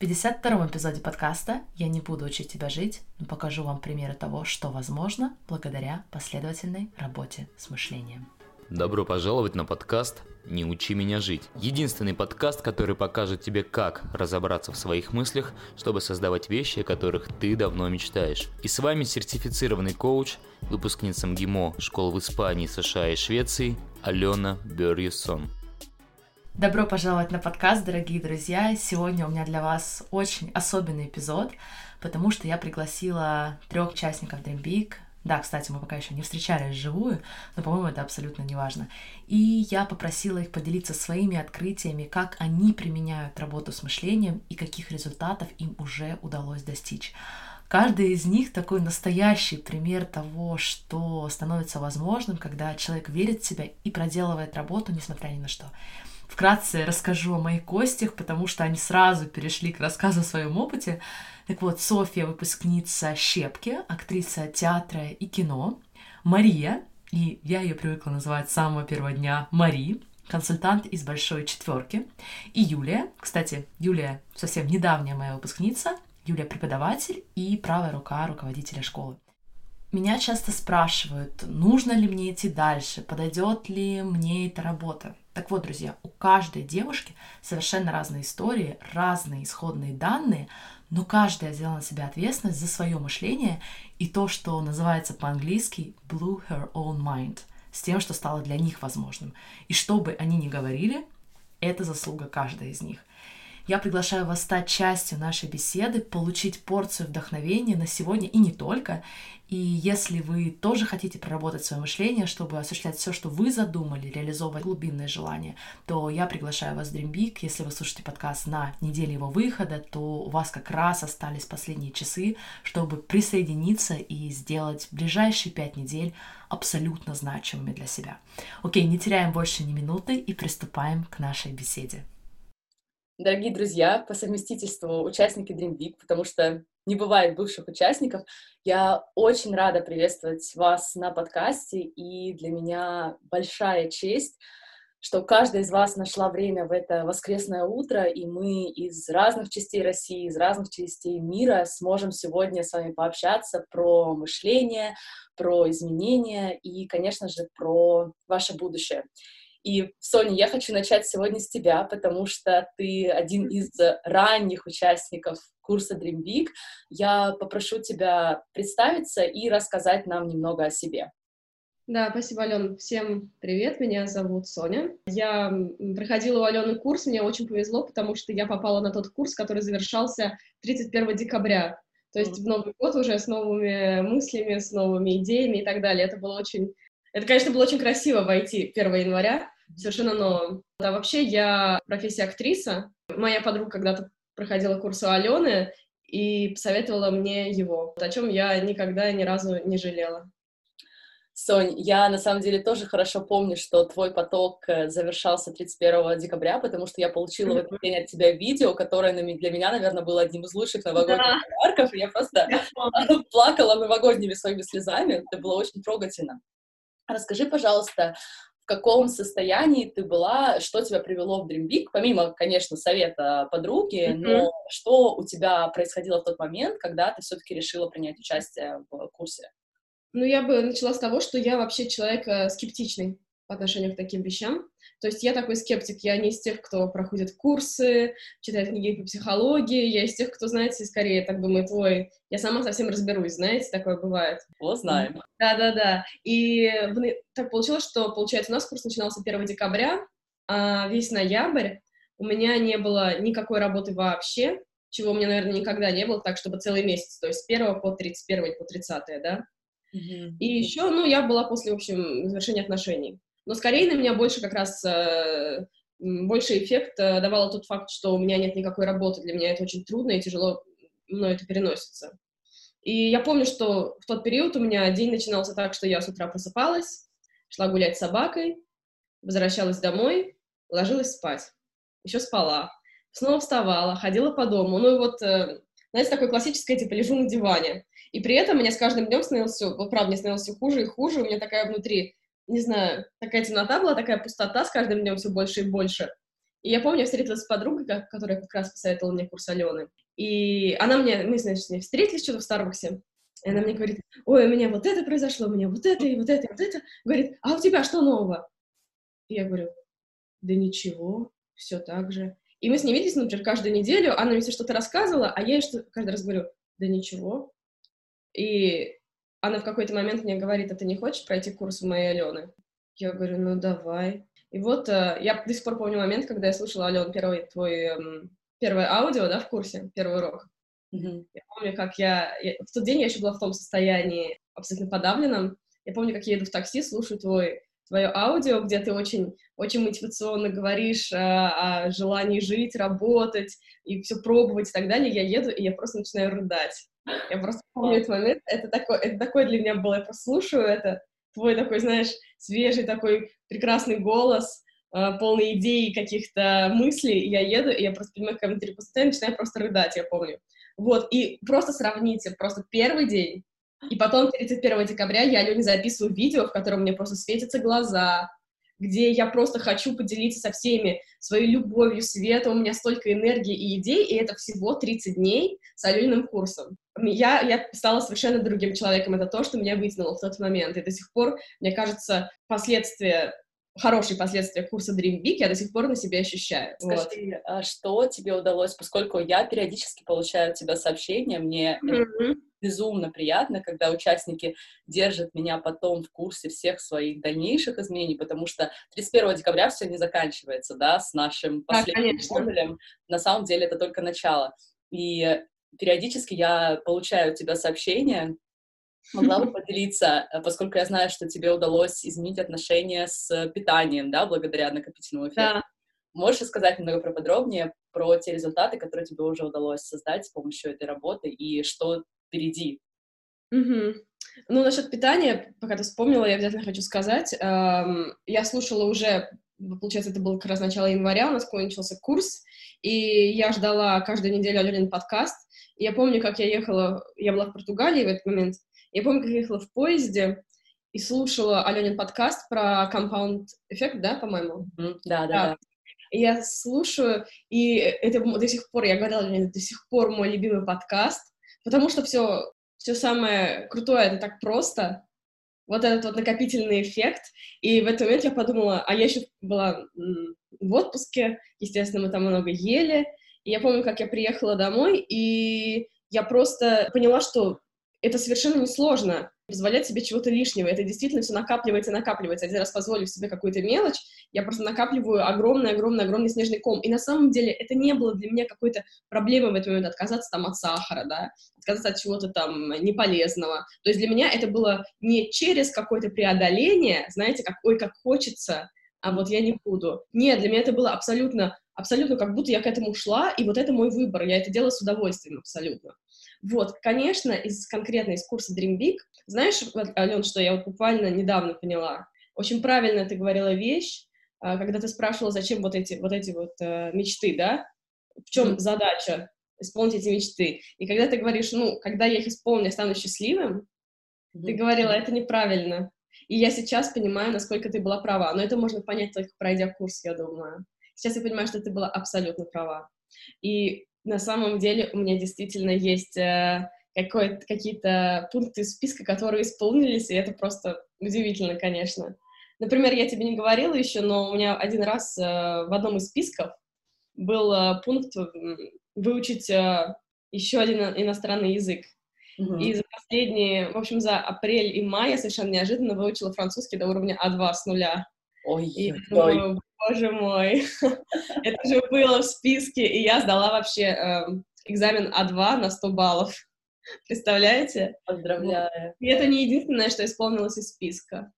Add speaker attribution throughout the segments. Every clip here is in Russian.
Speaker 1: В 52-м эпизоде подкаста «Я не буду учить тебя жить», но покажу вам примеры того, что возможно благодаря последовательной работе с мышлением.
Speaker 2: Добро пожаловать на подкаст «Не учи меня жить». Единственный подкаст, который покажет тебе, как разобраться в своих мыслях, чтобы создавать вещи, о которых ты давно мечтаешь. И с вами сертифицированный коуч, выпускница МГИМО школ в Испании, США и Швеции Алена Берьюсон.
Speaker 1: Добро пожаловать на подкаст, дорогие друзья. Сегодня у меня для вас очень особенный эпизод, потому что я пригласила трех участников Dream Big, да, кстати, мы пока еще не встречались вживую, но, по-моему, это абсолютно не важно. И я попросила их поделиться своими открытиями, как они применяют работу с мышлением и каких результатов им уже удалось достичь. Каждый из них такой настоящий пример того, что становится возможным, когда человек верит в себя и проделывает работу, несмотря ни на что. Вкратце расскажу о моих гостях, потому что они сразу перешли к рассказу о своем опыте. Так вот, Софья — выпускница «Щепки», актриса театра и кино. Мария, и я ее привыкла называть с самого первого дня Мари, консультант из «Большой четверки». И Юлия, кстати, Юлия совсем недавняя моя выпускница, Юлия преподаватель и правая рука руководителя школы. Меня часто спрашивают, нужно ли мне идти дальше, подойдет ли мне эта работа. Так вот, друзья, у каждой девушки совершенно разные истории, разные исходные данные, но каждая взяла на себя ответственность за свое мышление и то, что называется по-английски blew her own mind, с тем, что стало для них возможным. И что бы они ни говорили, это заслуга каждой из них. Я приглашаю вас стать частью нашей беседы, получить порцию вдохновения на сегодня и не только. И если вы тоже хотите проработать свое мышление, чтобы осуществлять все, что вы задумали, реализовывать глубинные желания, то я приглашаю вас в Dream Big. Если вы слушаете подкаст на неделе его выхода, то у вас как раз остались последние часы, чтобы присоединиться и сделать ближайшие пять недель абсолютно значимыми для себя. Окей, не теряем больше ни минуты и приступаем к нашей беседе.
Speaker 3: Дорогие друзья, по совместительству участники Dream Big, потому что не бывает бывших участников, я очень рада приветствовать вас на подкасте, и для меня большая честь, что каждая из вас нашла время в это воскресное утро, и мы из разных частей России, из разных частей мира сможем сегодня с вами пообщаться про мышление, про изменения и, конечно же, про ваше будущее. И, Соня, я хочу начать сегодня с тебя, потому что ты один из ранних участников курса Dream Big. Я попрошу тебя представиться и рассказать нам немного о себе.
Speaker 4: Да, спасибо, Ален. Всем привет, меня зовут Соня. Я проходила у Алены курс, мне очень повезло, потому что я попала на тот курс, который завершался 31 декабря. То есть в Новый год уже с новыми мыслями, с новыми идеями и так далее. Это было очень это, конечно, было очень красиво войти 1 января, совершенно новым. А вообще я профессия актриса. Моя подруга когда-то проходила курс у Алены и посоветовала мне его, о чем я никогда ни разу не жалела.
Speaker 3: Сонь, я на самом деле тоже хорошо помню, что твой поток э, завершался 31 декабря, потому что я получила в этот день от тебя видео, которое для меня, наверное, было одним из лучших новогодних да. подарков, и я просто плакала новогодними своими слезами, это было очень трогательно. Расскажи, пожалуйста, в каком состоянии ты была, что тебя привело в Dream Big, помимо, конечно, совета подруги, mm-hmm. но что у тебя происходило в тот момент, когда ты все-таки решила принять участие в курсе?
Speaker 4: Ну, я бы начала с того, что я вообще человек э, скептичный по отношению к таким вещам. То есть я такой скептик, я не из тех, кто проходит курсы, читает книги по психологии, я из тех, кто, знаете, скорее так думает, ой, я сама совсем разберусь, знаете, такое бывает.
Speaker 3: Вот знаем.
Speaker 4: Да-да-да. И так получилось, что, получается, у нас курс начинался 1 декабря, а весь ноябрь у меня не было никакой работы вообще, чего у меня, наверное, никогда не было, так, чтобы целый месяц, то есть с 1 по 31 по 30, да. Mm-hmm. И еще, ну, я была после, в общем, завершения отношений. Но скорее на меня больше как раз э, больше эффект э, давал тот факт, что у меня нет никакой работы, для меня это очень трудно и тяжело мной это переносится. И я помню, что в тот период у меня день начинался так, что я с утра просыпалась, шла гулять с собакой, возвращалась домой, ложилась спать, еще спала, снова вставала, ходила по дому. Ну и вот, э, знаете, такое классическое, типа, лежу на диване. И при этом меня с каждым днем становилось все, правда, мне становилось все хуже и хуже, у меня такая внутри не знаю, такая темнота была, такая пустота с каждым днем все больше и больше. И я помню, я встретилась с подругой, которая как раз посоветовала мне курс Алены. И она мне, мы, значит, с ней встретились что-то в Старбаксе, и она мне говорит, ой, у меня вот это произошло, у меня вот это, и вот это, и вот это. Говорит, а у тебя что нового? И я говорю, да ничего, все так же. И мы с ней виделись, например, каждую неделю, она мне все что-то рассказывала, а я ей что каждый раз говорю, да ничего. И она в какой-то момент мне говорит, а ты не хочешь пройти курс у моей Алены? Я говорю, ну давай. И вот э, я до сих пор помню момент, когда я слушала, Ален, первый твой, эм, первое аудио, да, в курсе, первый урок. Mm-hmm. Я помню, как я, я... В тот день я еще была в том состоянии абсолютно подавленном. Я помню, как я еду в такси, слушаю твой твое аудио, где ты очень, очень мотивационно говоришь о, о желании жить, работать и все пробовать и так далее, я еду, и я просто начинаю рыдать. Я просто помню этот момент, это такое, это такое для меня было, я просто слушаю это, твой такой, знаешь, свежий такой прекрасный голос, э, полный идей, каких-то мыслей, и я еду, и я просто понимаю, как внутри пустота, и начинаю просто рыдать, я помню. Вот, и просто сравните, просто первый день, и потом 31 декабря я Алене записываю видео, в котором мне просто светятся глаза, где я просто хочу поделиться со всеми своей любовью, светом, у меня столько энергии и идей, и это всего 30 дней с Алёниным курсом. Я, я стала совершенно другим человеком, это то, что меня вытянуло в тот момент, и до сих пор, мне кажется, последствия хорошие последствия курса Dream Big я до сих пор на себе ощущаю.
Speaker 3: Скажи, вот. а что тебе удалось, поскольку я периодически получаю от тебя сообщения, мне mm-hmm. безумно приятно, когда участники держат меня потом в курсе всех своих дальнейших изменений, потому что 31 декабря все не заканчивается, да, с нашим последним да, модулем. На самом деле это только начало. И периодически я получаю от тебя сообщения, Могла бы поделиться, э, поскольку я знаю, что тебе удалось изменить отношения с питанием, да, благодаря накопительному эффекту. Да. Можешь рассказать немного про подробнее про те результаты, которые тебе уже удалось создать с помощью этой работы и что впереди?
Speaker 4: Угу. Ну, насчет питания, пока ты вспомнила, я обязательно хочу сказать. Эм, я слушала уже, получается, это было как раз начало января, у нас кончился курс, и я ждала каждую неделю Аленин подкаст. И я помню, как я ехала, я была в Португалии в этот момент, я помню, как я ехала в поезде и слушала Аленин подкаст про Compound эффект, да, по-моему?
Speaker 3: Mm, да, да, да.
Speaker 4: И я слушаю, и это до сих пор, я говорила, это до сих пор мой любимый подкаст, потому что все, все самое крутое, это так просто, вот этот вот накопительный эффект, и в этот момент я подумала, а я еще была в отпуске, естественно, мы там много ели, и я помню, как я приехала домой, и я просто поняла, что это совершенно несложно позволять себе чего-то лишнего. Это действительно все накапливается и накапливается. Один раз позволив себе какую-то мелочь, я просто накапливаю огромный-огромный-огромный снежный ком. И на самом деле это не было для меня какой-то проблемой в этот момент отказаться там от сахара, да, отказаться от чего-то там неполезного. То есть для меня это было не через какое-то преодоление, знаете, как, ой, как хочется, а вот я не буду. Нет, для меня это было абсолютно, абсолютно как будто я к этому шла, и вот это мой выбор, я это делала с удовольствием абсолютно. Вот, конечно, из конкретно из курса Dream Big, знаешь, Ален, что я вот буквально недавно поняла, очень правильно ты говорила вещь, а, когда ты спрашивала, зачем вот эти вот, эти вот uh, мечты, да? В чем mm-hmm. задача исполнить эти мечты? И когда ты говоришь, ну, когда я их исполню, я стану счастливым, mm-hmm. ты говорила, это неправильно. И я сейчас понимаю, насколько ты была права. Но это можно понять только пройдя курс, я думаю. Сейчас я понимаю, что ты была абсолютно права. И на самом деле у меня действительно есть э, какие-то пункты списка, которые исполнились, и это просто удивительно, конечно. Например, я тебе не говорила еще, но у меня один раз э, в одном из списков был э, пункт выучить еще один иностранный язык. Mm-hmm. И за последние, в общем, за апрель и май я совершенно неожиданно выучила французский до уровня А2 с нуля.
Speaker 3: Ой,
Speaker 4: и думаю, боже мой, это же было в списке, и я сдала вообще э, экзамен А2 на 100 баллов. Представляете?
Speaker 3: Поздравляю.
Speaker 4: И это не единственное, что исполнилось из списка.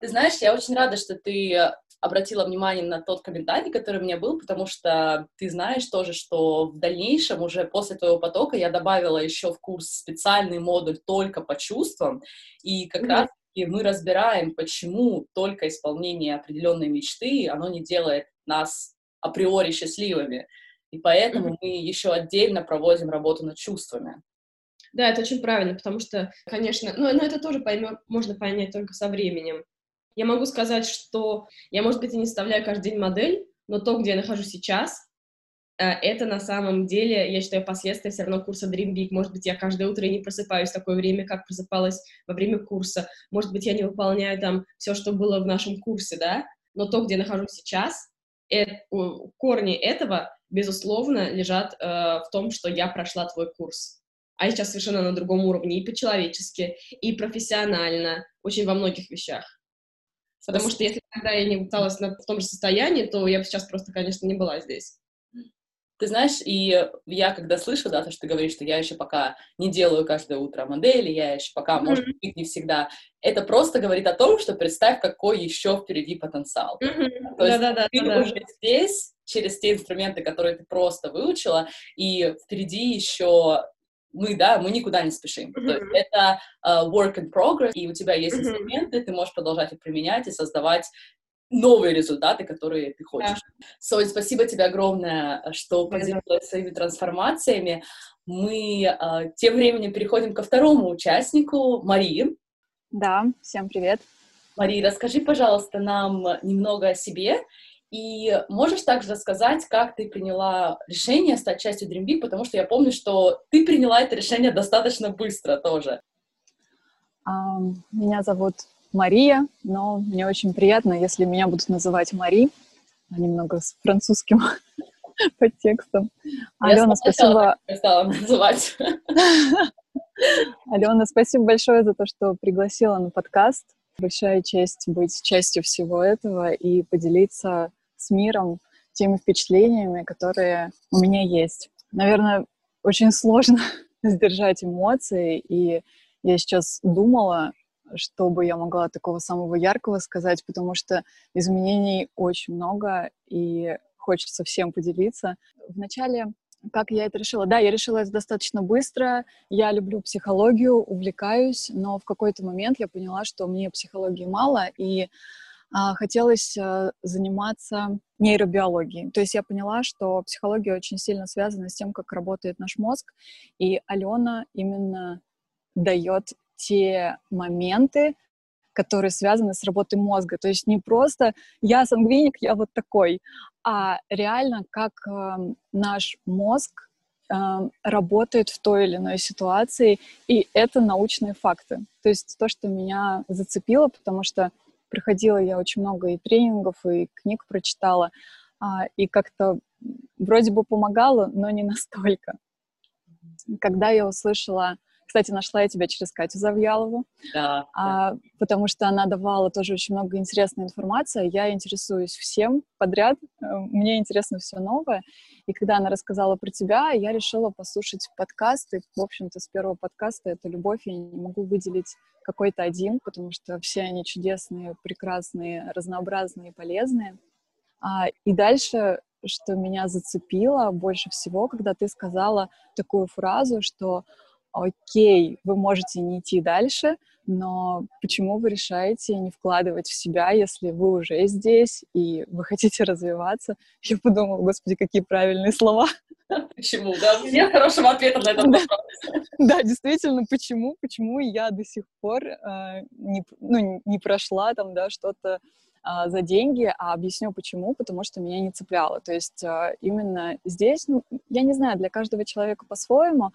Speaker 3: Ты знаешь, я очень рада, что ты обратила внимание на тот комментарий, который у меня был, потому что ты знаешь тоже, что в дальнейшем, уже после твоего потока, я добавила еще в курс специальный модуль только по чувствам, и как mm-hmm. раз и мы разбираем, почему только исполнение определенной мечты, оно не делает нас априори счастливыми. И поэтому mm-hmm. мы еще отдельно проводим работу над чувствами.
Speaker 4: Да, это очень правильно, потому что, конечно, ну, но это тоже поймет, можно понять только со временем. Я могу сказать, что я, может быть, и не составляю каждый день модель, но то, где я нахожусь сейчас, это на самом деле, я считаю, последствия все равно курса Dream Big. Может быть, я каждое утро не просыпаюсь в такое время, как просыпалась во время курса. Может быть, я не выполняю там все, что было в нашем курсе, да, но то, где я нахожусь сейчас, это, корни этого, безусловно, лежат э, в том, что я прошла твой курс. А я сейчас совершенно на другом уровне и по-человечески, и профессионально, очень во многих вещах. Потому что если тогда я не пыталась на, в том же состоянии, то я бы сейчас просто, конечно, не была здесь.
Speaker 3: Ты знаешь, и я когда слышу, да, то, что ты говоришь, что я еще пока не делаю каждое утро модели, я еще пока, mm-hmm. может быть, не всегда, это просто говорит о том, что представь, какой еще впереди потенциал. Mm-hmm. То есть да, да, ты да, уже да. здесь, через те инструменты, которые ты просто выучила, и впереди еще мы, да, мы никуда не спешим. Mm-hmm. То есть это uh, work in progress, и у тебя есть mm-hmm. инструменты, ты можешь продолжать их применять и создавать новые результаты, которые ты хочешь. Да. Соль, спасибо тебе огромное, что поделилась своими трансформациями. Мы э, тем временем переходим ко второму участнику, Марии.
Speaker 5: Да, всем привет.
Speaker 3: Мария, расскажи, пожалуйста, нам немного о себе и можешь также рассказать, как ты приняла решение стать частью Dream Big, потому что я помню, что ты приняла это решение достаточно быстро тоже.
Speaker 5: Меня зовут Мария, но мне очень приятно, если меня будут называть Мари, а немного с французским подтекстом.
Speaker 3: Алена, спасибо. Стала называть.
Speaker 5: Алена, спасибо большое за то, что пригласила на подкаст. Большая честь быть частью всего этого и поделиться с миром теми впечатлениями, которые у меня есть. Наверное, очень сложно сдержать эмоции, и я сейчас думала, чтобы я могла такого самого яркого сказать, потому что изменений очень много, и хочется всем поделиться. Вначале как я это решила? Да, я решила это достаточно быстро. Я люблю психологию, увлекаюсь, но в какой-то момент я поняла, что мне психологии мало, и а, хотелось а, заниматься нейробиологией. То есть я поняла, что психология очень сильно связана с тем, как работает наш мозг, и Алена именно дает те моменты, которые связаны с работой мозга. То есть не просто я сангвиник, я вот такой, а реально как э, наш мозг э, работает в той или иной ситуации, и это научные факты. То есть то, что меня зацепило, потому что проходила я очень много и тренингов, и книг прочитала, э, и как-то вроде бы помогала, но не настолько. Когда я услышала кстати, нашла я тебя через Катю Завьялову,
Speaker 3: да,
Speaker 5: а,
Speaker 3: да.
Speaker 5: потому что она давала тоже очень много интересной информации. Я интересуюсь всем подряд, э, мне интересно все новое. И когда она рассказала про тебя, я решила послушать подкасты. В общем-то, с первого подкаста это «Любовь». Я не могу выделить какой-то один, потому что все они чудесные, прекрасные, разнообразные полезные. А, и дальше что меня зацепило больше всего, когда ты сказала такую фразу, что окей, вы можете не идти дальше, но почему вы решаете не вкладывать в себя, если вы уже здесь и вы хотите развиваться? Я подумала, господи, какие правильные слова.
Speaker 3: Почему? Да, нет хорошего ответа на этот вопрос.
Speaker 5: Да, действительно, почему? Почему я до сих пор э, не, ну, не прошла там, да, что-то а, за деньги, а объясню почему, потому что меня не цепляло. То есть а, именно здесь, ну, я не знаю, для каждого человека по-своему,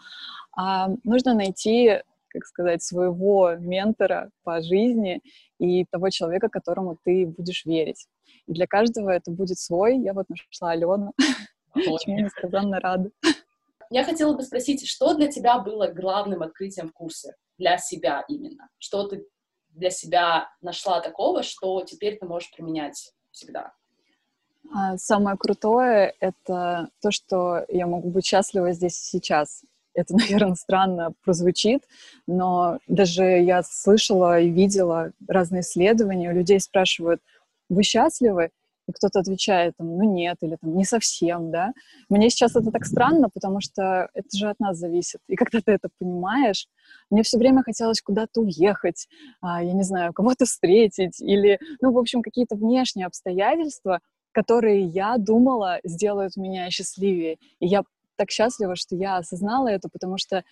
Speaker 5: а, нужно найти, как сказать, своего ментора по жизни и того человека, которому ты будешь верить. И для каждого это будет свой. Я вот нашла Алену, чему несказанно рада.
Speaker 3: Я хотела бы спросить, что для тебя было главным открытием в курсе? Для себя именно. Что ты для себя нашла такого, что теперь ты можешь применять всегда?
Speaker 5: А, самое крутое — это то, что я могу быть счастлива здесь и сейчас. Это, наверное, странно прозвучит, но даже я слышала и видела разные исследования, у людей спрашивают, вы счастливы? И кто-то отвечает, ну нет, или там, не совсем, да. Мне сейчас это так странно, потому что это же от нас зависит. И когда ты это понимаешь, мне все время хотелось куда-то уехать, а, я не знаю, кого-то встретить, или, ну, в общем, какие-то внешние обстоятельства, которые я думала сделают меня счастливее. И я так счастлива, что я осознала это, потому что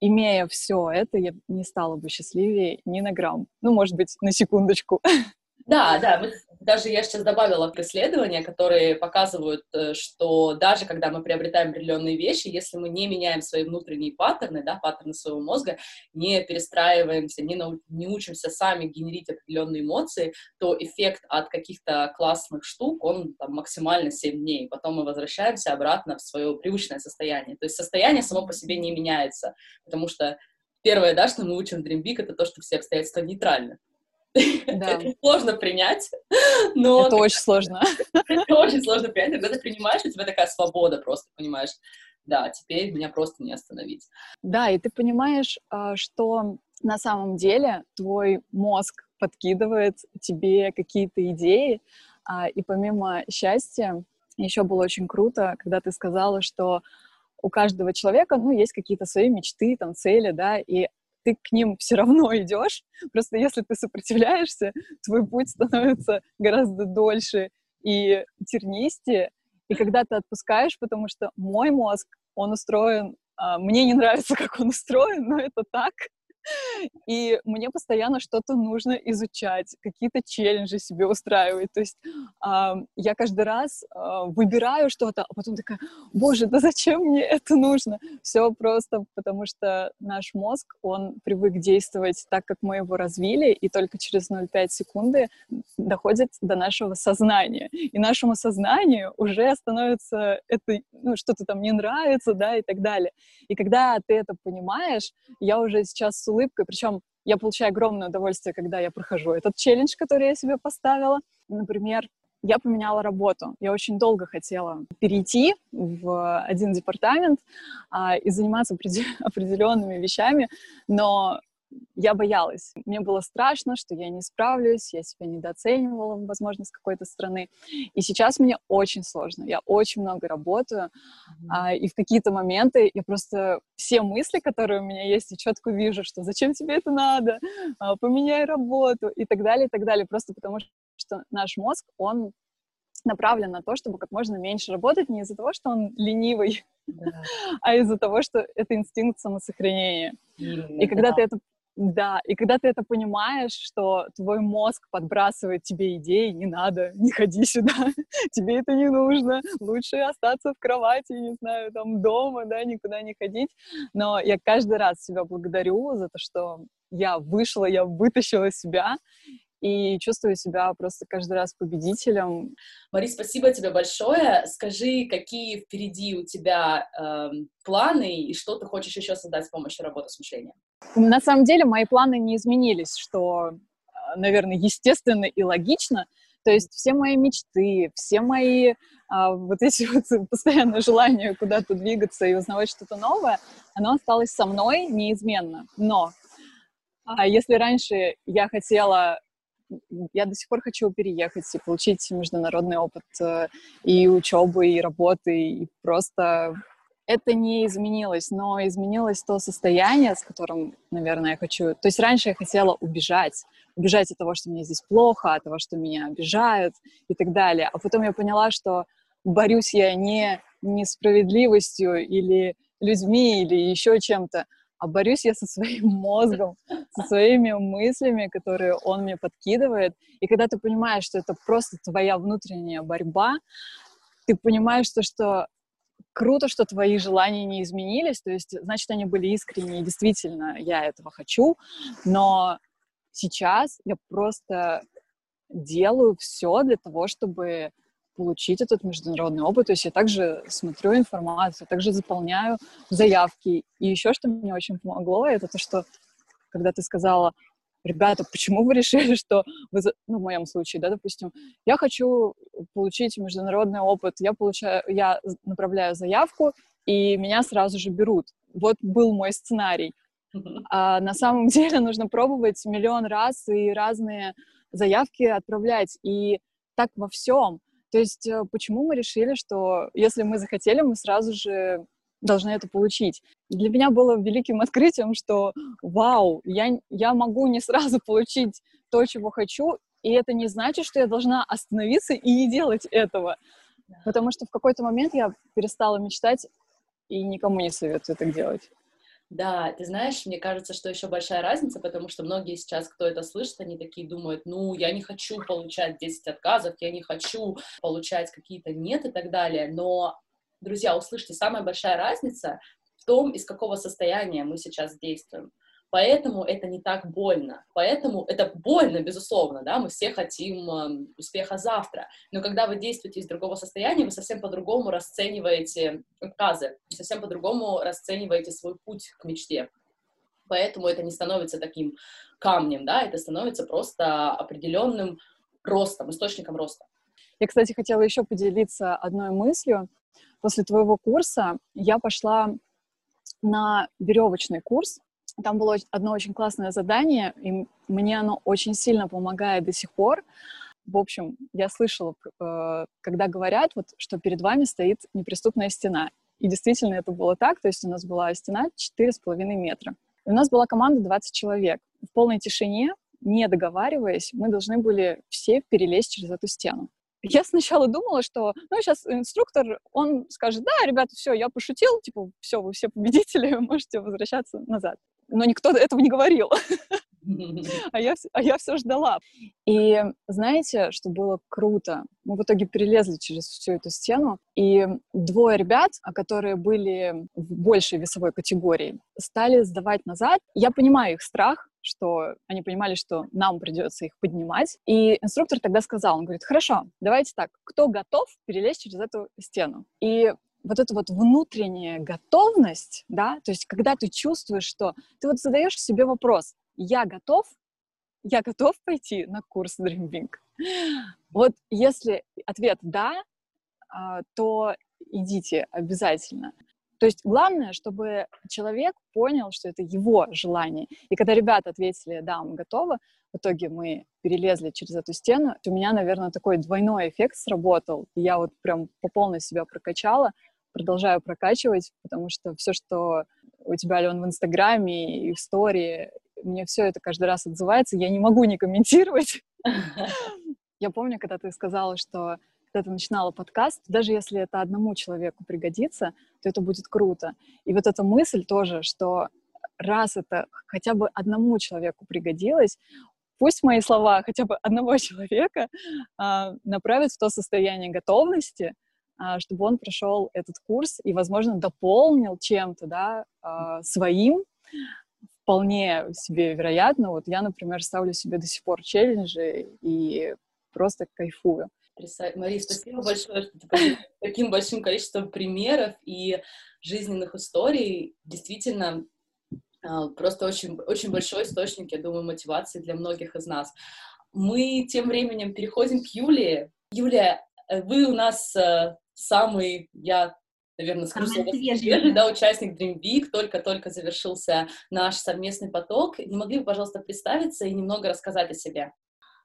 Speaker 5: имея все это, я не стала бы счастливее ни на грамм. Ну, может быть, на секундочку.
Speaker 3: Да, да, мы, даже я сейчас добавила преследования, которые показывают, э, что даже когда мы приобретаем определенные вещи, если мы не меняем свои внутренние паттерны, да, паттерны своего мозга, не перестраиваемся, не, нау- не учимся сами генерить определенные эмоции, то эффект от каких-то классных штук, он там, максимально 7 дней. Потом мы возвращаемся обратно в свое привычное состояние. То есть состояние само по себе не меняется, потому что первое, да, что мы учим в Dream Big, это то, что все обстоятельства нейтральны. Да. Это сложно принять, но...
Speaker 5: Это очень сложно.
Speaker 3: Это очень сложно принять, когда ты принимаешь, у тебя такая свобода просто, понимаешь? Да, теперь меня просто не остановить.
Speaker 5: Да, и ты понимаешь, а, что на самом деле твой мозг подкидывает тебе какие-то идеи, а, и помимо счастья, еще было очень круто, когда ты сказала, что у каждого человека, ну, есть какие-то свои мечты, там, цели, да, и ты к ним все равно идешь. Просто если ты сопротивляешься, твой путь становится гораздо дольше и тернистее. И когда ты отпускаешь, потому что мой мозг, он устроен, а, мне не нравится, как он устроен, но это так, и мне постоянно что-то нужно изучать, какие-то челленджи себе устраивать. То есть э, я каждый раз э, выбираю что-то, а потом такая, боже, да зачем мне это нужно? Все просто потому, что наш мозг, он привык действовать так, как мы его развили, и только через 0,5 секунды доходит до нашего сознания. И нашему сознанию уже становится это, ну, что-то там не нравится, да, и так далее. И когда ты это понимаешь, я уже сейчас с улыбкой, причем я получаю огромное удовольствие, когда я прохожу этот челлендж, который я себе поставила. Например, я поменяла работу. Я очень долго хотела перейти в один департамент а, и заниматься определенными вещами, но я боялась. Мне было страшно, что я не справлюсь, я себя недооценивала, возможно, с какой-то стороны. И сейчас мне очень сложно. Я очень много работаю, mm-hmm. а, и в какие-то моменты я просто все мысли, которые у меня есть, я четко вижу, что зачем тебе это надо, а, поменяй работу и так далее, и так далее. Просто потому что наш мозг, он направлен на то, чтобы как можно меньше работать, не из-за того, что он ленивый, да. а из-за того, что это инстинкт самосохранения. Именно, и когда да. ты это да, и когда ты это понимаешь, что твой мозг подбрасывает тебе идеи, не надо, не ходи сюда, тебе это не нужно, лучше остаться в кровати, не знаю, там дома, да, никуда не ходить. Но я каждый раз себя благодарю за то, что я вышла, я вытащила себя, и чувствую себя просто каждый раз победителем.
Speaker 3: Мари, спасибо тебе большое. Скажи, какие впереди у тебя э, планы и что ты хочешь еще создать с помощью работы с мышлением?
Speaker 5: На самом деле мои планы не изменились, что, э, наверное, естественно и логично. То есть все мои мечты, все мои а, вот эти вот постоянное желание куда-то двигаться и узнавать что-то новое, оно осталось со мной неизменно. Но а если раньше я хотела я до сих пор хочу переехать и получить международный опыт э, и учебы, и работы, и просто это не изменилось, но изменилось то состояние, с которым, наверное, я хочу. То есть раньше я хотела убежать, убежать от того, что мне здесь плохо, от того, что меня обижают и так далее. А потом я поняла, что борюсь я не несправедливостью или людьми или еще чем-то, а борюсь я со своим мозгом, со своими мыслями, которые он мне подкидывает. И когда ты понимаешь, что это просто твоя внутренняя борьба, ты понимаешь, что, что круто, что твои желания не изменились, то есть, значит, они были искренние, действительно, я этого хочу, но сейчас я просто делаю все для того, чтобы получить этот международный опыт. То есть я также смотрю информацию, также заполняю заявки. И еще что мне очень помогло, это то, что когда ты сказала, ребята, почему вы решили, что вы, ну, в моем случае, да, допустим, я хочу получить международный опыт, я получаю, я направляю заявку, и меня сразу же берут. Вот был мой сценарий. А на самом деле нужно пробовать миллион раз и разные заявки отправлять. И так во всем. То есть э, почему мы решили, что если мы захотели, мы сразу же должны это получить. Для меня было великим открытием, что вау, я, я могу не сразу получить то, чего хочу, и это не значит, что я должна остановиться и не делать этого. Потому что в какой-то момент я перестала мечтать и никому не советую так делать.
Speaker 3: Да, ты знаешь, мне кажется, что еще большая разница, потому что многие сейчас, кто это слышит, они такие думают, ну, я не хочу получать 10 отказов, я не хочу получать какие-то нет и так далее, но, друзья, услышьте, самая большая разница в том, из какого состояния мы сейчас действуем. Поэтому это не так больно. Поэтому это больно, безусловно, да, мы все хотим э, успеха завтра. Но когда вы действуете из другого состояния, вы совсем по-другому расцениваете отказы, совсем по-другому расцениваете свой путь к мечте. Поэтому это не становится таким камнем, да, это становится просто определенным ростом, источником роста.
Speaker 5: Я, кстати, хотела еще поделиться одной мыслью. После твоего курса я пошла на веревочный курс там было одно очень классное задание, и мне оно очень сильно помогает до сих пор. В общем, я слышала, э, когда говорят, вот, что перед вами стоит неприступная стена. И действительно это было так, то есть у нас была стена 4,5 метра. И у нас была команда 20 человек. В полной тишине, не договариваясь, мы должны были все перелезть через эту стену. Я сначала думала, что, ну, сейчас инструктор, он скажет, да, ребята, все, я пошутил, типа, все, вы все победители, можете возвращаться назад но никто этого не говорил. А я, а я все ждала. И знаете, что было круто? Мы в итоге перелезли через всю эту стену, и двое ребят, которые были в большей весовой категории, стали сдавать назад. Я понимаю их страх, что они понимали, что нам придется их поднимать. И инструктор тогда сказал, он говорит, хорошо, давайте так, кто готов перелезть через эту стену? И вот эта вот внутренняя готовность, да, то есть когда ты чувствуешь, что ты вот задаешь себе вопрос, я готов, я готов пойти на курс Dream Вот если ответ «да», а, то идите обязательно. То есть главное, чтобы человек понял, что это его желание. И когда ребята ответили «да, мы готовы», в итоге мы перелезли через эту стену, у меня, наверное, такой двойной эффект сработал. Я вот прям по полной себя прокачала, продолжаю прокачивать, потому что все, что у тебя, Ален, в Инстаграме и в истории, мне все это каждый раз отзывается, я не могу не комментировать. Я помню, когда ты сказала, что когда ты начинала подкаст, даже если это одному человеку пригодится, то это будет круто. И вот эта мысль тоже, что раз это хотя бы одному человеку пригодилось, пусть мои слова хотя бы одного человека а, направят в то состояние готовности, чтобы он прошел этот курс и, возможно, дополнил чем-то, да, а, своим, вполне себе вероятно. Вот я, например, ставлю себе до сих пор челленджи и просто кайфую.
Speaker 3: Мария, спасибо большое, что ты таким большим количеством примеров и жизненных историй. Действительно, а, просто очень, очень большой источник, я думаю, мотивации для многих из нас. Мы тем временем переходим к Юлии. Юлия, э, вы у нас э, самый, я наверное, скажу слово свежий, да, участник Dream Big, только-только завершился наш совместный поток. Не могли бы, пожалуйста, представиться и немного рассказать о себе?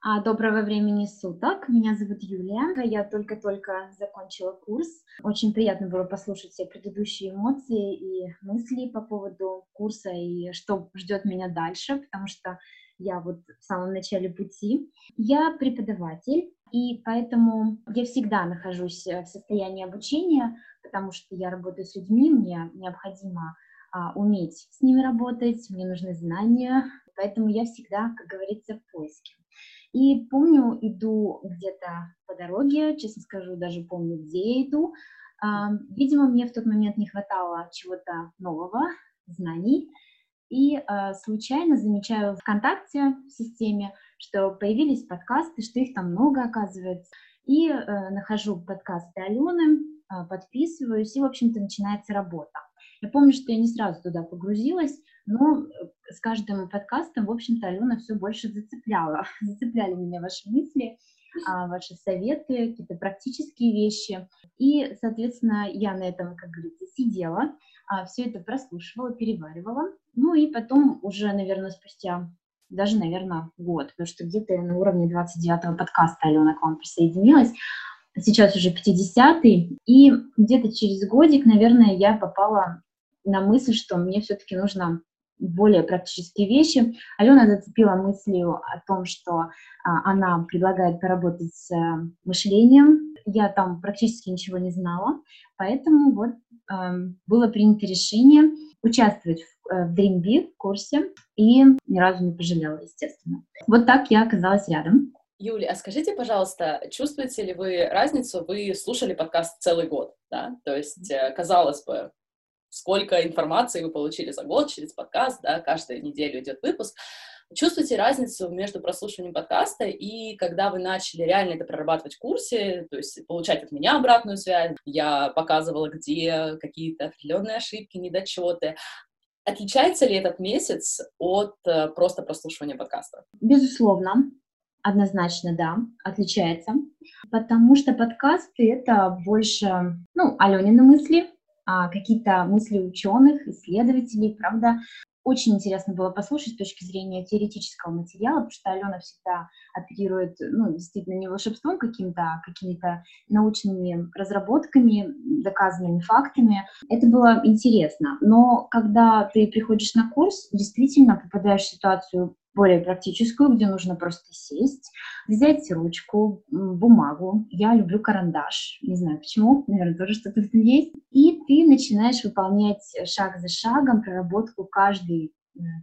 Speaker 6: А, доброго времени суток. Меня зовут Юлия. Я только-только закончила курс. Очень приятно было послушать все предыдущие эмоции и мысли по поводу курса и что ждет меня дальше, потому что я вот в самом начале пути. Я преподаватель, и поэтому я всегда нахожусь э, в состоянии обучения, потому что я работаю с людьми, мне необходимо а, уметь с ними работать, мне нужны знания, поэтому я всегда, как говорится, в поиске. И помню, иду где-то по дороге, честно скажу, даже помню, где я иду. А, видимо, мне в тот момент не хватало чего-то нового, знаний, и а, случайно замечаю ВКонтакте в системе, что появились подкасты, что их там много оказывается. И э, нахожу подкасты Алены, э, подписываюсь, и, в общем-то, начинается работа. Я помню, что я не сразу туда погрузилась, но э, с каждым подкастом, в общем-то, Алена все больше зацепляла. Зацепляли меня ваши мысли, а, ваши советы, какие-то практические вещи. И, соответственно, я на этом, как говорится, сидела, а, все это прослушивала, переваривала. Ну и потом уже, наверное, спустя даже, наверное, год, потому что где-то на уровне 29-го подкаста Алена к вам присоединилась, сейчас уже 50-й, и где-то через годик, наверное, я попала на мысль, что мне все-таки нужно более практические вещи. Алена зацепила мыслью о том, что а, она предлагает поработать с а, мышлением. Я там практически ничего не знала, поэтому вот а, было принято решение участвовать э, в Dream Big курсе и ни разу не пожалела, естественно. Вот так я оказалась рядом.
Speaker 3: Юля, а скажите, пожалуйста, чувствуете ли вы разницу? Вы слушали подкаст целый год, да? То есть, э, казалось бы, сколько информации вы получили за год через подкаст, да, каждую неделю идет выпуск. Чувствуете разницу между прослушиванием подкаста и когда вы начали реально это прорабатывать в курсе, то есть получать от меня обратную связь, я показывала, где какие-то определенные ошибки, недочеты. Отличается ли этот месяц от э, просто прослушивания подкаста?
Speaker 6: Безусловно. Однозначно, да, отличается, потому что подкасты — это больше, ну, Аленины мысли, а какие-то мысли ученых, исследователей, правда. Очень интересно было послушать с точки зрения теоретического материала, потому что Алена всегда оперирует, ну, действительно, не волшебством каким-то, а какими-то научными разработками, доказанными фактами. Это было интересно. Но когда ты приходишь на курс, действительно попадаешь в ситуацию более практическую, где нужно просто сесть, взять ручку, бумагу. Я люблю карандаш, не знаю почему, наверное, тоже что-то есть. И ты начинаешь выполнять шаг за шагом проработку каждой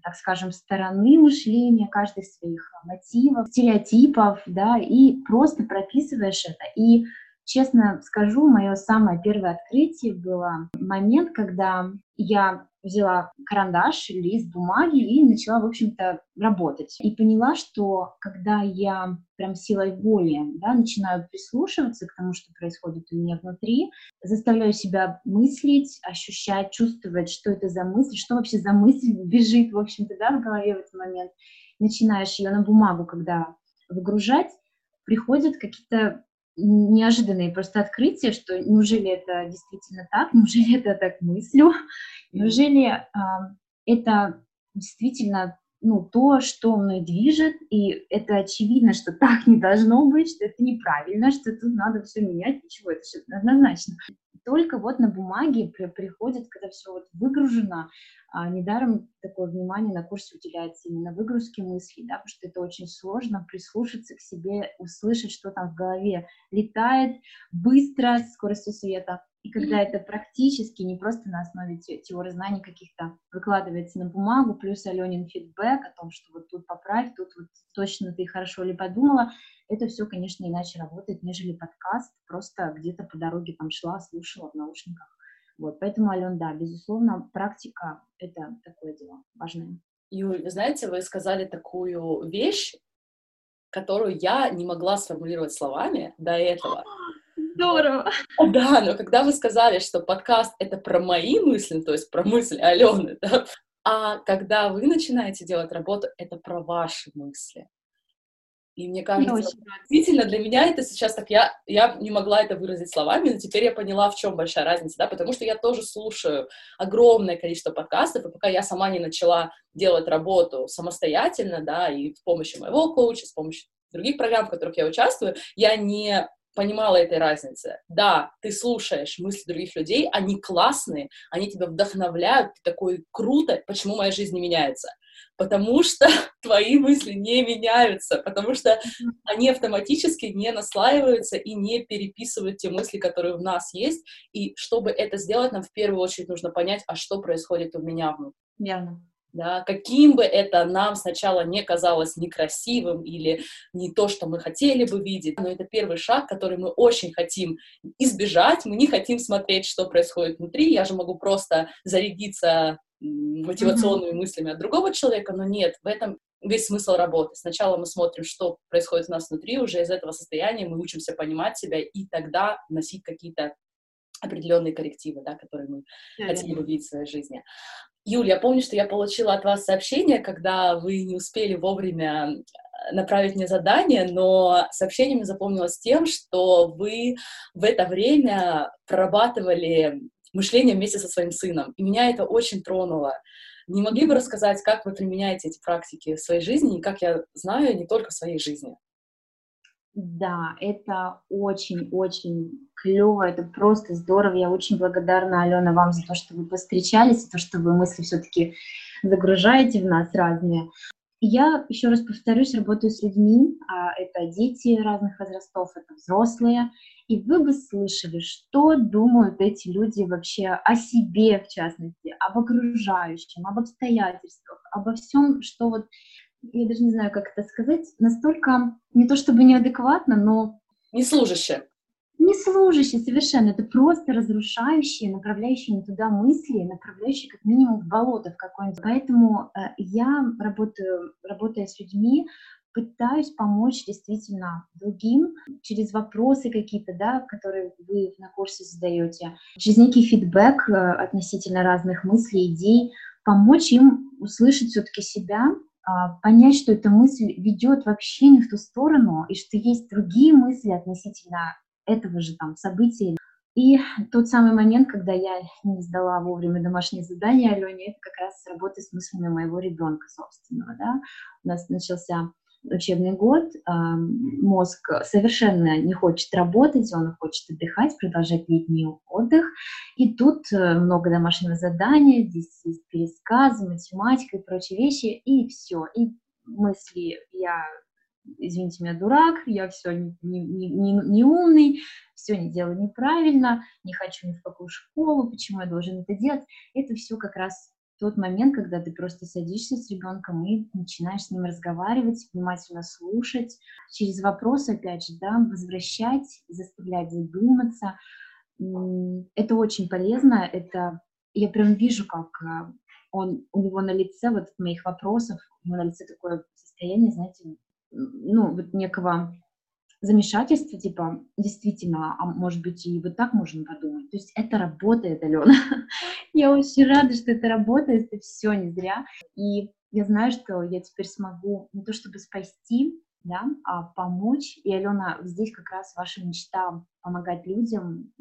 Speaker 6: так скажем, стороны мышления, каждых своих мотивов, стереотипов, да, и просто прописываешь это. И честно скажу, мое самое первое открытие было момент, когда я взяла карандаш, лист бумаги и начала, в общем-то, работать. И поняла, что когда я прям силой воли да, начинаю прислушиваться к тому, что происходит у меня внутри, заставляю себя мыслить, ощущать, чувствовать, что это за мысль, что вообще за мысль бежит, в общем-то, да, в голове в этот момент. Начинаешь ее на бумагу, когда выгружать, приходят какие-то неожиданные просто открытия, что неужели это действительно так, неужели это так мыслю, неужели э, это действительно ну, то, что мной движет, и это очевидно, что так не должно быть, что это неправильно, что тут надо все менять, ничего, это все однозначно. Только вот на бумаге при, приходит, когда все вот выгружено, а недаром такое внимание на курсе уделяется именно выгрузке мыслей, да, потому что это очень сложно прислушаться к себе, услышать, что там в голове летает быстро, скоростью света. И когда это практически, не просто на основе те, теории знаний каких-то выкладывается на бумагу, плюс Аленин фидбэк о том, что вот тут поправь, тут вот точно ты хорошо ли подумала, это все, конечно, иначе работает, нежели подкаст, просто где-то по дороге там шла, слушала в наушниках. Вот, поэтому, Ален, да, безусловно, практика — это такое дело важное.
Speaker 3: Юль, знаете, вы сказали такую вещь, которую я не могла сформулировать словами до этого.
Speaker 6: Здорово!
Speaker 3: Да, но когда вы сказали, что подкаст — это про мои мысли, то есть про мысли Алены, да, а когда вы начинаете делать работу, это про ваши мысли. И мне кажется, действительно, для меня это сейчас так, я, я не могла это выразить словами, но теперь я поняла, в чем большая разница, да, потому что я тоже слушаю огромное количество подкастов, и пока я сама не начала делать работу самостоятельно, да, и с помощью моего коуча, с помощью других программ, в которых я участвую, я не понимала этой разницы. Да, ты слушаешь мысли других людей, они классные, они тебя вдохновляют, ты такой круто, почему моя жизнь не меняется? Потому что твои мысли не меняются, потому что они автоматически не наслаиваются и не переписывают те мысли, которые в нас есть. И чтобы это сделать, нам в первую очередь нужно понять, а что происходит у меня внутри.
Speaker 6: Верно
Speaker 3: да, каким бы это нам сначала не казалось некрасивым или не то, что мы хотели бы видеть, но это первый шаг, который мы очень хотим избежать, мы не хотим смотреть, что происходит внутри, я же могу просто зарядиться мотивационными mm-hmm. мыслями от другого человека, но нет, в этом весь смысл работы. Сначала мы смотрим, что происходит у нас внутри, уже из этого состояния мы учимся понимать себя и тогда носить какие-то определенные коррективы, да, которые мы mm-hmm. хотим увидеть в своей жизни. Юль, я помню, что я получила от вас сообщение, когда вы не успели вовремя э, направить мне задание, но сообщение мне запомнилось тем, что вы в это время прорабатывали мышление вместе со своим сыном. И меня это очень тронуло. Не могли бы рассказать, как вы применяете эти практики в своей жизни, и как я знаю, не только в своей жизни?
Speaker 6: Да, это очень-очень клево, это просто здорово. Я очень благодарна, Алена, вам за то, что вы повстречались, за то, что вы мысли все-таки загружаете в нас разные. Я, еще раз повторюсь, работаю с людьми, а это дети разных возрастов, это взрослые, и вы бы слышали, что думают эти люди вообще о себе, в частности, об окружающем, об обстоятельствах, обо всем, что вот, я даже не знаю, как это сказать, настолько, не то чтобы неадекватно, но...
Speaker 3: Не служащее
Speaker 6: не служащие совершенно, это просто разрушающие, направляющие не туда мысли, направляющие как минимум в болото в какое-нибудь. Поэтому э, я работаю, работая с людьми, пытаюсь помочь действительно другим через вопросы какие-то, да, которые вы на курсе задаете, через некий фидбэк э, относительно разных мыслей, идей, помочь им услышать все-таки себя, понять, что эта мысль ведет вообще не в ту сторону, и что есть другие мысли относительно этого же там события. И тот самый момент, когда я не сдала вовремя домашнее задание Алене, это как раз работа с мыслями моего ребенка собственного. Да? У нас начался учебный год, мозг совершенно не хочет работать, он хочет отдыхать, продолжать летний отдых. И тут э, много домашнего задания, здесь есть пересказы, математика и прочие вещи, и все. И мысли я извините меня, дурак, я все не, не, не, не умный, все не делаю неправильно, не хочу ни в какую школу, почему я должен это делать. Это все как раз тот момент, когда ты просто садишься с ребенком и начинаешь с ним разговаривать, внимательно слушать, через вопросы, опять же, да, возвращать, заставлять задуматься. Это очень полезно, это я прям вижу, как а, он, у него на лице, вот от моих вопросов, у него на лице такое состояние, знаете, ну, вот некого замешательства, типа, действительно, а может быть, и вот так можно подумать. То есть это работает, Алена. я очень рада, что это работает, это все не зря. И я знаю, что я теперь смогу не то чтобы спасти, да, а помочь. И, Алена, здесь как раз ваша мечта помогать людям,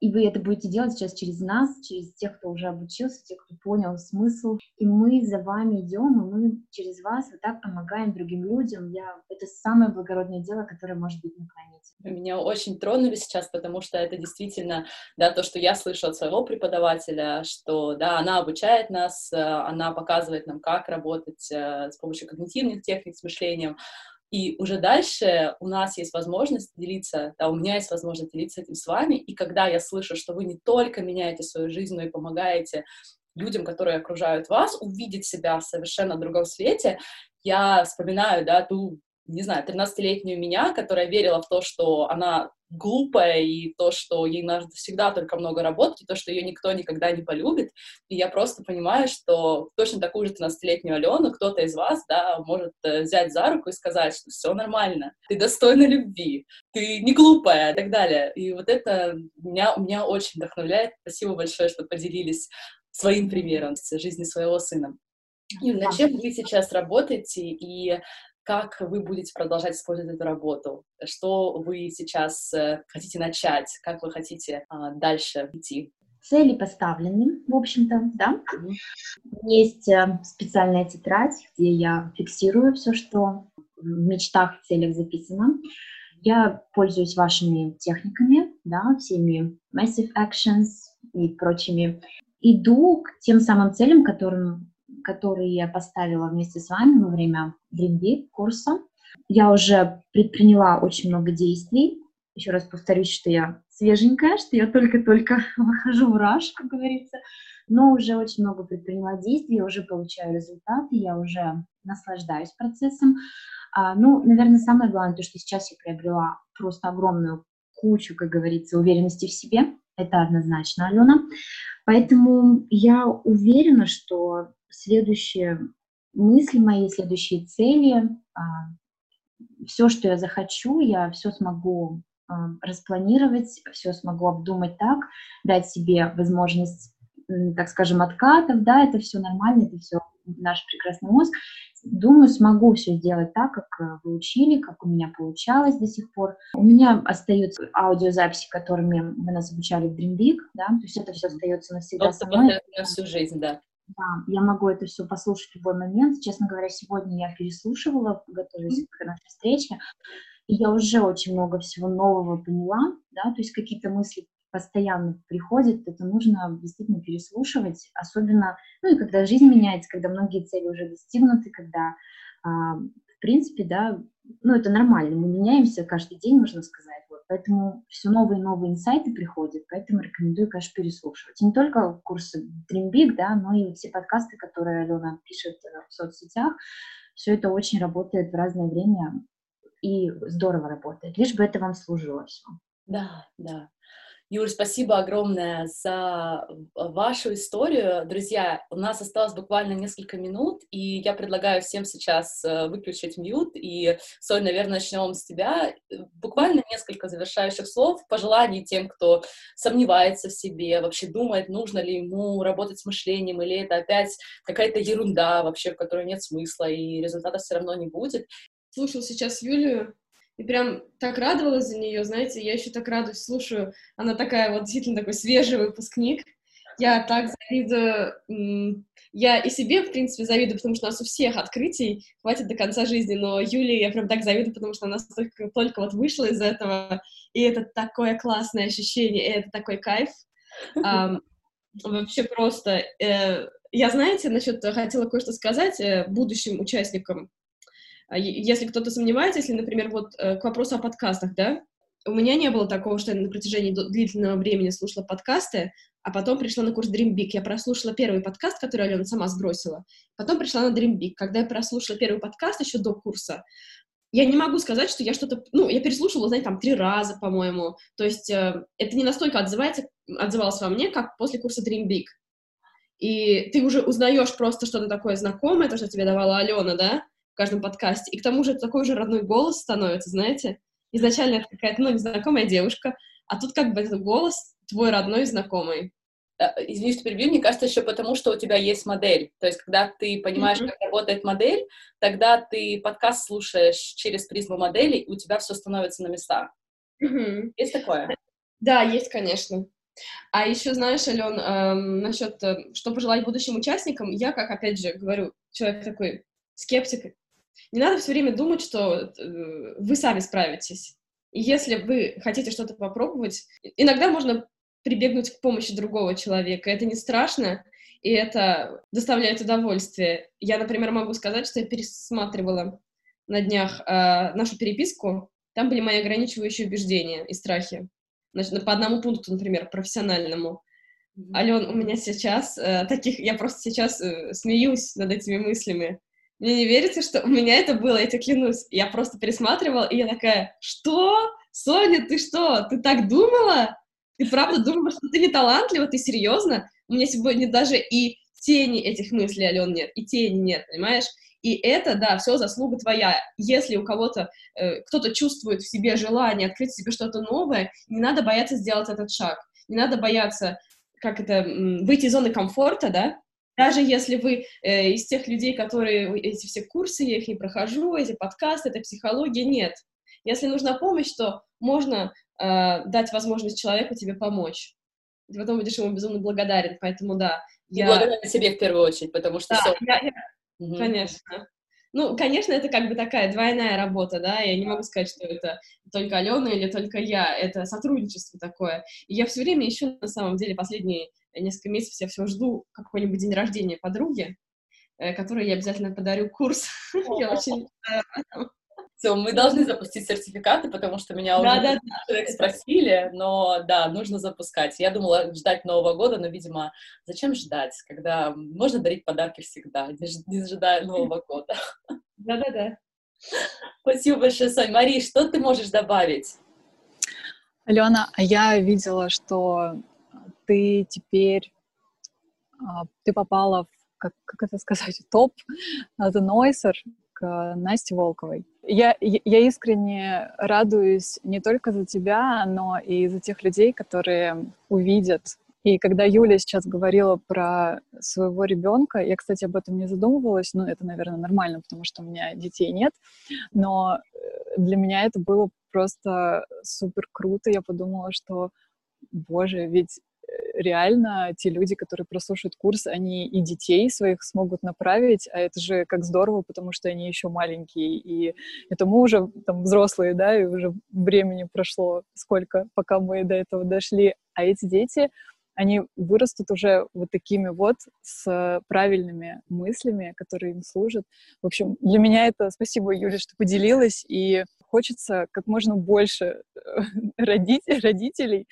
Speaker 6: и вы это будете делать сейчас через нас, через тех, кто уже обучился, тех, кто понял смысл. И мы за вами идем, и мы через вас вот так помогаем другим людям. Я... Это самое благородное дело, которое может быть на планете.
Speaker 3: Меня очень тронули сейчас, потому что это действительно, да, то, что я слышу от своего преподавателя, что, да, она обучает нас, э, она показывает нам, как работать э, с помощью когнитивных техник, с мышлением, и уже дальше у нас есть возможность делиться, да, у меня есть возможность делиться этим с вами. И когда я слышу, что вы не только меняете свою жизнь, но и помогаете людям, которые окружают вас, увидеть себя в совершенно другом свете, я вспоминаю, да, ту не знаю, 13-летнюю меня, которая верила в то, что она глупая, и то, что ей надо всегда только много работать, и то, что ее никто никогда не полюбит. И я просто понимаю, что точно такую же 13-летнюю Алену кто-то из вас, да, может э, взять за руку и сказать, что все нормально, ты достойна любви, ты не глупая и так далее. И вот это меня, меня очень вдохновляет. Спасибо большое, что поделились своим примером с жизни своего сына. И над чем вы сейчас работаете и как вы будете продолжать использовать эту работу, что вы сейчас э, хотите начать, как вы хотите а, дальше идти.
Speaker 6: Цели поставлены, в общем-то, да. Mm-hmm. Есть э, специальная тетрадь, где я фиксирую все, что в мечтах, целях записано. Я пользуюсь вашими техниками, да, всеми massive actions и прочими. Иду к тем самым целям, которым которые я поставила вместе с вами во время Dream курса. Я уже предприняла очень много действий. Еще раз повторюсь, что я свеженькая, что я только-только выхожу в раш, как говорится, но уже очень много предприняла действий, я уже получаю результаты, я уже наслаждаюсь процессом. А, ну, наверное, самое главное, то, что сейчас я приобрела просто огромную кучу, как говорится, уверенности в себе, это однозначно, Алена. Поэтому я уверена, что следующие мысли мои, следующие цели, а, все, что я захочу, я все смогу а, распланировать, все смогу обдумать так, дать себе возможность, так скажем, откатов, да, это все нормально, это все наш прекрасный мозг. Думаю, смогу все сделать так, как э, вы учили, как у меня получалось до сих пор. У меня остаются аудиозаписи, которыми вы нас обучали в Dream Big, да, то есть это все остается навсегда
Speaker 3: со мной. на всю жизнь, да.
Speaker 6: Да, я могу это все послушать в любой момент. Честно говоря, сегодня я переслушивала, готовясь к нашей встрече, и я уже очень много всего нового поняла, да, то есть какие-то мысли постоянно приходит, это нужно действительно переслушивать, особенно, ну и когда жизнь меняется, когда многие цели уже достигнуты, когда, а, в принципе, да, ну это нормально, мы меняемся каждый день, можно сказать, поэтому все новые и новые инсайты приходят, поэтому рекомендую, конечно, переслушивать. И не только курсы Dream Big, да, но и все подкасты, которые Алена пишет э, в соцсетях, все это очень работает в разное время и здорово работает, лишь бы это вам служило все.
Speaker 3: Да, да. Юль, спасибо огромное за вашу историю. Друзья, у нас осталось буквально несколько минут, и я предлагаю всем сейчас э, выключить мьют. И, Соль, наверное, начнем с тебя. Буквально несколько завершающих слов, пожеланий тем, кто сомневается в себе, вообще думает, нужно ли ему работать с мышлением, или это опять какая-то ерунда вообще, в которой нет смысла, и результата все равно не будет.
Speaker 4: Слушал сейчас Юлию, и прям так радовалась за нее, знаете, я еще так радуюсь, слушаю, она такая вот действительно такой свежий выпускник, я так завидую, я и себе, в принципе, завидую, потому что у нас у всех открытий хватит до конца жизни, но Юле я прям так завидую, потому что она только, только вот вышла из этого, и это такое классное ощущение, и это такой кайф. Вообще просто... Э, я, знаете, насчет, хотела кое-что сказать э, будущим участникам если кто-то сомневается, если, например, вот э, к вопросу о подкастах, да, у меня не было такого, что я на протяжении длительного времени слушала подкасты, а потом пришла на курс Dream Big. Я прослушала первый подкаст, который Алена сама сбросила. Потом пришла на Dream Big. Когда я прослушала первый подкаст еще до курса, я не могу сказать, что я что-то... Ну, я переслушивала, знаете, там, три раза, по-моему. То есть э, это не настолько отзывается, отзывалось во мне, как после курса Dream Big. И ты уже узнаешь просто что-то такое знакомое, то, что тебе давала Алена, да, в каждом подкасте. И к тому же такой же родной голос становится, знаете. Изначально это какая-то, ну, незнакомая девушка, а тут как бы этот голос твой родной знакомый.
Speaker 3: Э, извини, что перебью, мне кажется, еще потому, что у тебя есть модель. То есть, когда ты понимаешь, mm-hmm. как работает модель, тогда ты подкаст слушаешь через призму модели, и у тебя все становится на места. Mm-hmm. Есть такое?
Speaker 4: Да, есть, конечно. А еще, знаешь, Ален, эм, насчет, э, что пожелать будущим участникам, я, как, опять же, говорю, человек такой скептик, не надо все время думать, что э, вы сами справитесь. И если вы хотите что-то попробовать, иногда можно прибегнуть к помощи другого человека. Это не страшно, и это доставляет удовольствие. Я, например, могу сказать, что я пересматривала на днях э, нашу переписку. Там были мои ограничивающие убеждения и страхи. Значит, по одному пункту, например, профессиональному. Ален, у меня сейчас э, таких, я просто сейчас э, смеюсь над этими мыслями. Мне не верите, что у меня это было, я тебе клянусь. Я просто пересматривала, и я такая, что? Соня, ты что? Ты так думала? Ты правда думала, что ты не талантлива? Ты серьезно? У меня сегодня даже и тени этих мыслей, Ален, нет, и тени нет, понимаешь? И это, да, все заслуга твоя. Если у кого-то, э, кто-то чувствует в себе желание открыть себе что-то новое, не надо бояться сделать этот шаг. Не надо бояться, как это, выйти из зоны комфорта, да, даже если вы э, из тех людей, которые эти все курсы, я их не прохожу, эти подкасты, это психология, нет. Если нужна помощь, то можно э, дать возможность человеку тебе помочь. Ты потом будешь ему безумно благодарен, поэтому да.
Speaker 3: И я... благодарен себе в первую очередь, потому что
Speaker 4: да,
Speaker 3: все...
Speaker 4: Я, я... Угу. Конечно. Ну, конечно, это как бы такая двойная работа, да, я не могу сказать, что это только Алена или только я, это сотрудничество такое. И я все время ищу, на самом деле, последние несколько месяцев я все жду какой-нибудь день рождения подруги, э, которой я обязательно подарю курс. Я очень
Speaker 3: все, мы должны запустить сертификаты, потому что меня уже да, человек спросили, но да, нужно запускать. Я думала ждать Нового года, но, видимо, зачем ждать, когда можно дарить подарки всегда, не ожидая Нового года.
Speaker 4: Да-да-да.
Speaker 5: Спасибо
Speaker 3: большое, Сонь. Мари, что ты можешь добавить?
Speaker 5: Алена, а я видела, что ты теперь, а, ты попала в, как, как это сказать, топ The Noiser к Насте Волковой. Я, я искренне радуюсь не только за тебя, но и за тех людей, которые увидят. И когда Юля сейчас говорила про своего ребенка, я, кстати, об этом не задумывалась, ну, это, наверное, нормально, потому что у меня детей нет, но э, для меня это было просто супер круто. Я подумала, что, боже, ведь реально те люди, которые прослушают курс, они и детей своих смогут направить, а это же как здорово, потому что они еще маленькие, и это мы уже там взрослые, да, и уже времени прошло сколько, пока мы до этого дошли, а эти дети, они вырастут уже вот такими вот с правильными мыслями, которые им служат. В общем, для меня это спасибо, Юля, что поделилась, и хочется как можно больше э, родителей,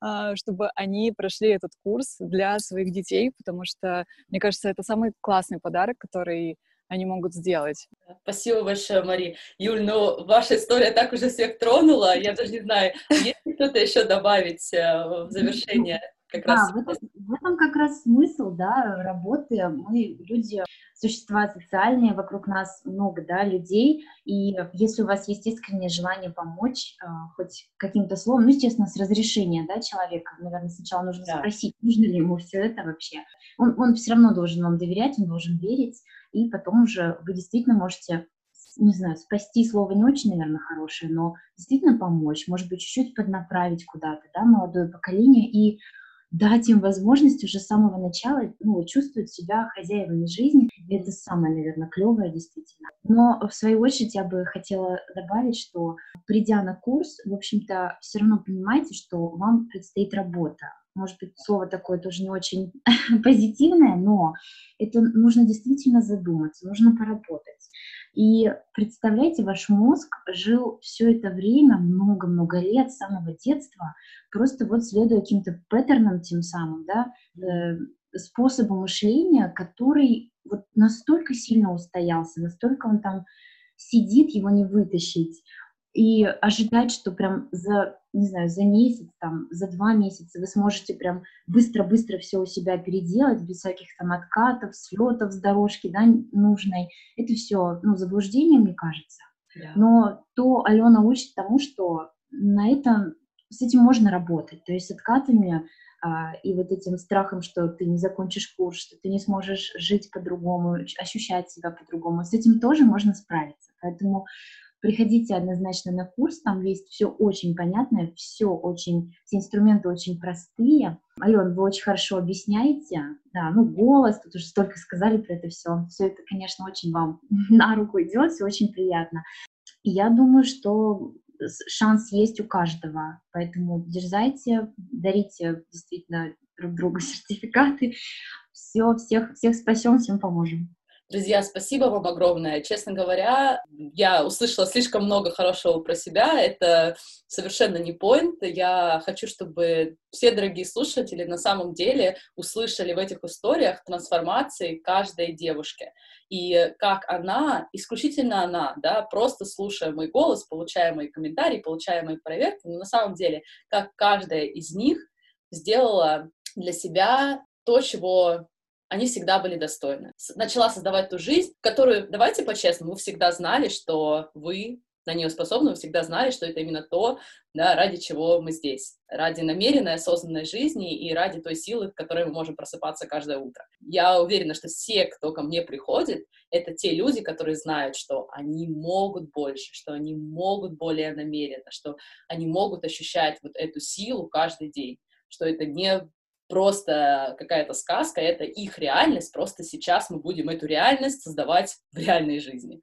Speaker 5: а, чтобы они прошли этот курс для своих детей, потому что, мне кажется, это самый классный подарок, который они могут сделать.
Speaker 3: Спасибо большое, Мари. Юль, ну, ваша история так уже всех тронула, я даже не знаю, есть ли кто-то еще добавить э, в завершение
Speaker 6: как да, раз... В этом, в этом как раз смысл, да, работы. Мы люди, существа социальные, вокруг нас много, да, людей, и если у вас есть искреннее желание помочь, э, хоть каким-то словом, ну, естественно, с разрешения, да, человека, наверное, сначала нужно да. спросить, нужно ли ему все это вообще. Он, он все равно должен вам доверять, он должен верить, и потом уже вы действительно можете не знаю, спасти слово не очень, наверное, хорошее, но действительно помочь, может быть, чуть-чуть поднаправить куда-то, да, молодое поколение, и дать им возможность уже с самого начала ну, чувствовать себя хозяевами жизни. И это самое, наверное, клевое действительно. Но в свою очередь я бы хотела добавить, что придя на курс, в общем-то, все равно понимаете, что вам предстоит работа. Может быть, слово такое тоже не очень позитивное, но это нужно действительно задуматься, нужно поработать. И представляете, ваш мозг жил все это время, много-много лет, с самого детства, просто вот следуя каким-то паттернам тем самым, да, э, способу мышления, который вот настолько сильно устоялся, настолько он там сидит, его не вытащить и ожидать, что прям за, не знаю, за месяц, там, за два месяца вы сможете прям быстро-быстро все у себя переделать, без всяких там откатов, слетов с дорожки, да, нужной. Это все, ну, заблуждение, мне кажется. Yeah. Но то Алена учит тому, что на этом, с этим можно работать, то есть с откатами а, и вот этим страхом, что ты не закончишь курс, что ты не сможешь жить по-другому, ощущать себя по-другому, с этим тоже можно справиться. Поэтому Приходите однозначно на курс, там есть все очень понятное, все очень, все инструменты очень простые. Ален, вы очень хорошо объясняете, да, ну голос, тут уже столько сказали про это все. Все это, конечно, очень вам на руку идет, все очень приятно. Я думаю, что шанс есть у каждого, поэтому дерзайте, дарите действительно друг другу сертификаты. Все, всех, всех спасем, всем поможем.
Speaker 3: Друзья, спасибо вам огромное. Честно говоря, я услышала слишком много хорошего про себя. Это совершенно не поинт. Я хочу, чтобы все дорогие слушатели на самом деле услышали в этих историях трансформации каждой девушки. И как она, исключительно она, да, просто слушая мой голос, получая мои комментарии, получая мои проверки, но на самом деле, как каждая из них сделала для себя то, чего они всегда были достойны. Начала создавать ту жизнь, которую, давайте по-честному, вы всегда знали, что вы на нее способны, вы всегда знали, что это именно то, да, ради чего мы здесь. Ради намеренной, осознанной жизни и ради той силы, в которой мы можем просыпаться каждое утро. Я уверена, что все, кто ко мне приходит, это те люди, которые знают, что они могут больше, что они могут более намеренно, что они могут ощущать вот эту силу каждый день, что это не просто какая-то сказка, это их реальность, просто сейчас мы будем эту реальность создавать в реальной жизни.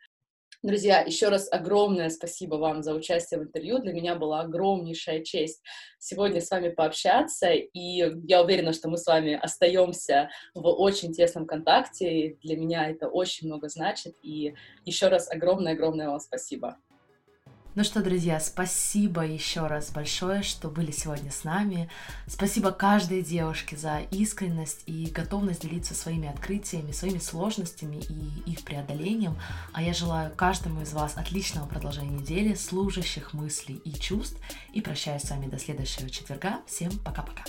Speaker 3: Друзья, еще раз огромное спасибо вам за участие в интервью. Для меня была огромнейшая честь сегодня с вами пообщаться, и я уверена, что мы с вами остаемся в очень тесном контакте. Для меня это очень много значит, и еще раз огромное-огромное вам спасибо.
Speaker 1: Ну что, друзья, спасибо еще раз большое, что были сегодня с нами. Спасибо каждой девушке за искренность и готовность делиться своими открытиями, своими сложностями и их преодолением. А я желаю каждому из вас отличного продолжения недели, служащих мыслей и чувств. И прощаюсь с вами до следующего четверга. Всем пока-пока.